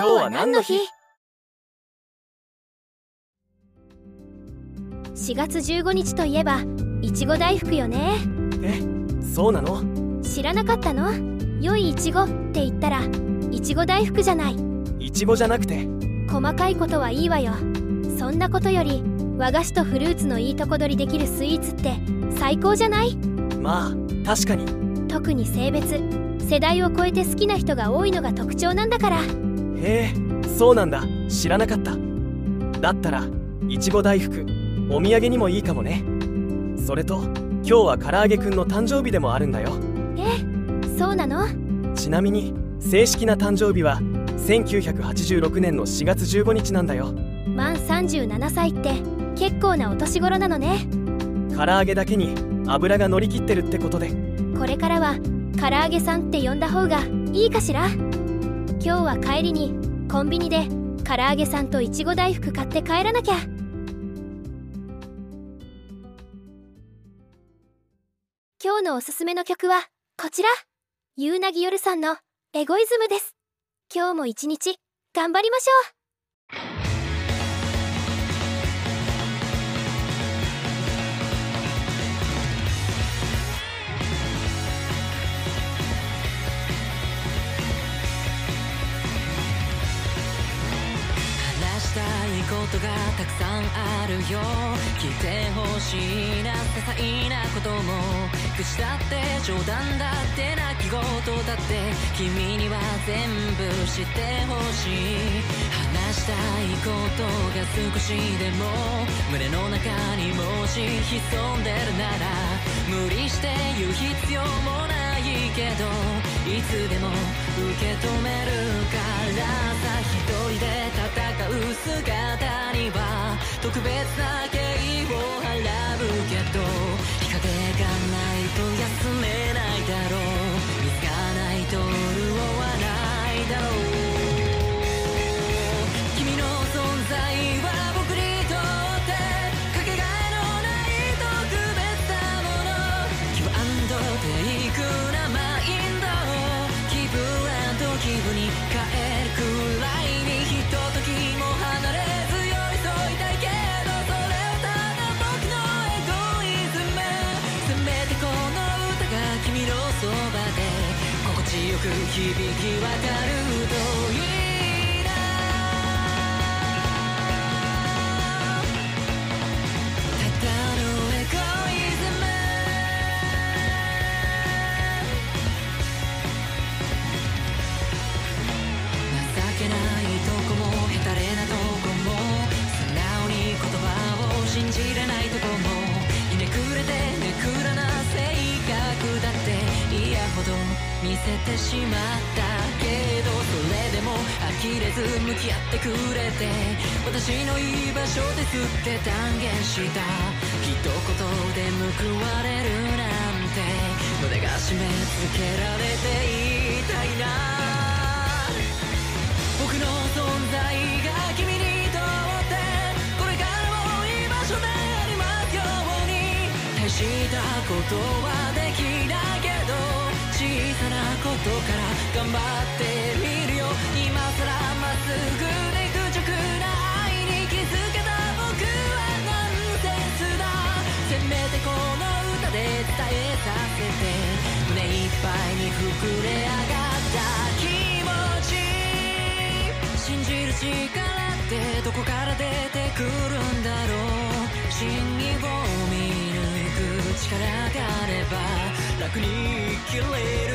今日は何の日 ?4 月15日といえばいちご大福よね。えそうなの？知らなかったの？良いいちごって言ったらいちご大福じゃない。いちごじゃなくて？細かいことはいいわよ。そんなことより和菓子とフルーツのいいとこ取りできるスイーツって最高じゃない？まあ確かに。特に性別世代を超えて好きな人が多いのが特徴なんだからへえそうなんだ。知らなかった。だったらいちご大福お土産にもいいかもね。それと今日は唐揚げくんの誕生日でもあるんだよ。えそうなの？ちなみに正式な誕生日は1986年の4月15日なんだよ。満37歳って結構なお年頃なのね。唐揚げだけに油が乗り切ってるってことで。これからは唐揚げさんって呼んだ方がいいかしら？今日は帰りにコンビニで唐揚げさんといちご大福買って帰らなきゃ。今日のおすすめの曲はこちら。ゆうなぎよるさんのエゴイズムです。今日も一日頑張りましょう。ことがたくさんあるよ聞いてほしい。な些細なことも口だって冗談だって泣き言だって君には全部知ってほしい話したいことが少しでも胸の中にもし潜んでるなら無理して言う必要もないけどいつでも受け止めるからさ一人で戦う姿特別なく響き渡るといいな。ただのエゴイズム。情けない見せてしまったけどそれでも呆れず向き合ってくれて私の居場所ですって断言した。一言で報われるなんて胸が締め付けられていたいな。僕の存在が君にとってこれからも居場所でありますように。大したことはできないことから頑張ってみるよ。今さらまっすぐで愚直な愛に気づけた僕はナンセンスだ。せめてこの歌で伝えさせて。胸いっぱいに膨れ上がった気持ち。信じる力ってどこから出てくるんだろう。真意を見抜く力があれば楽に生きれる。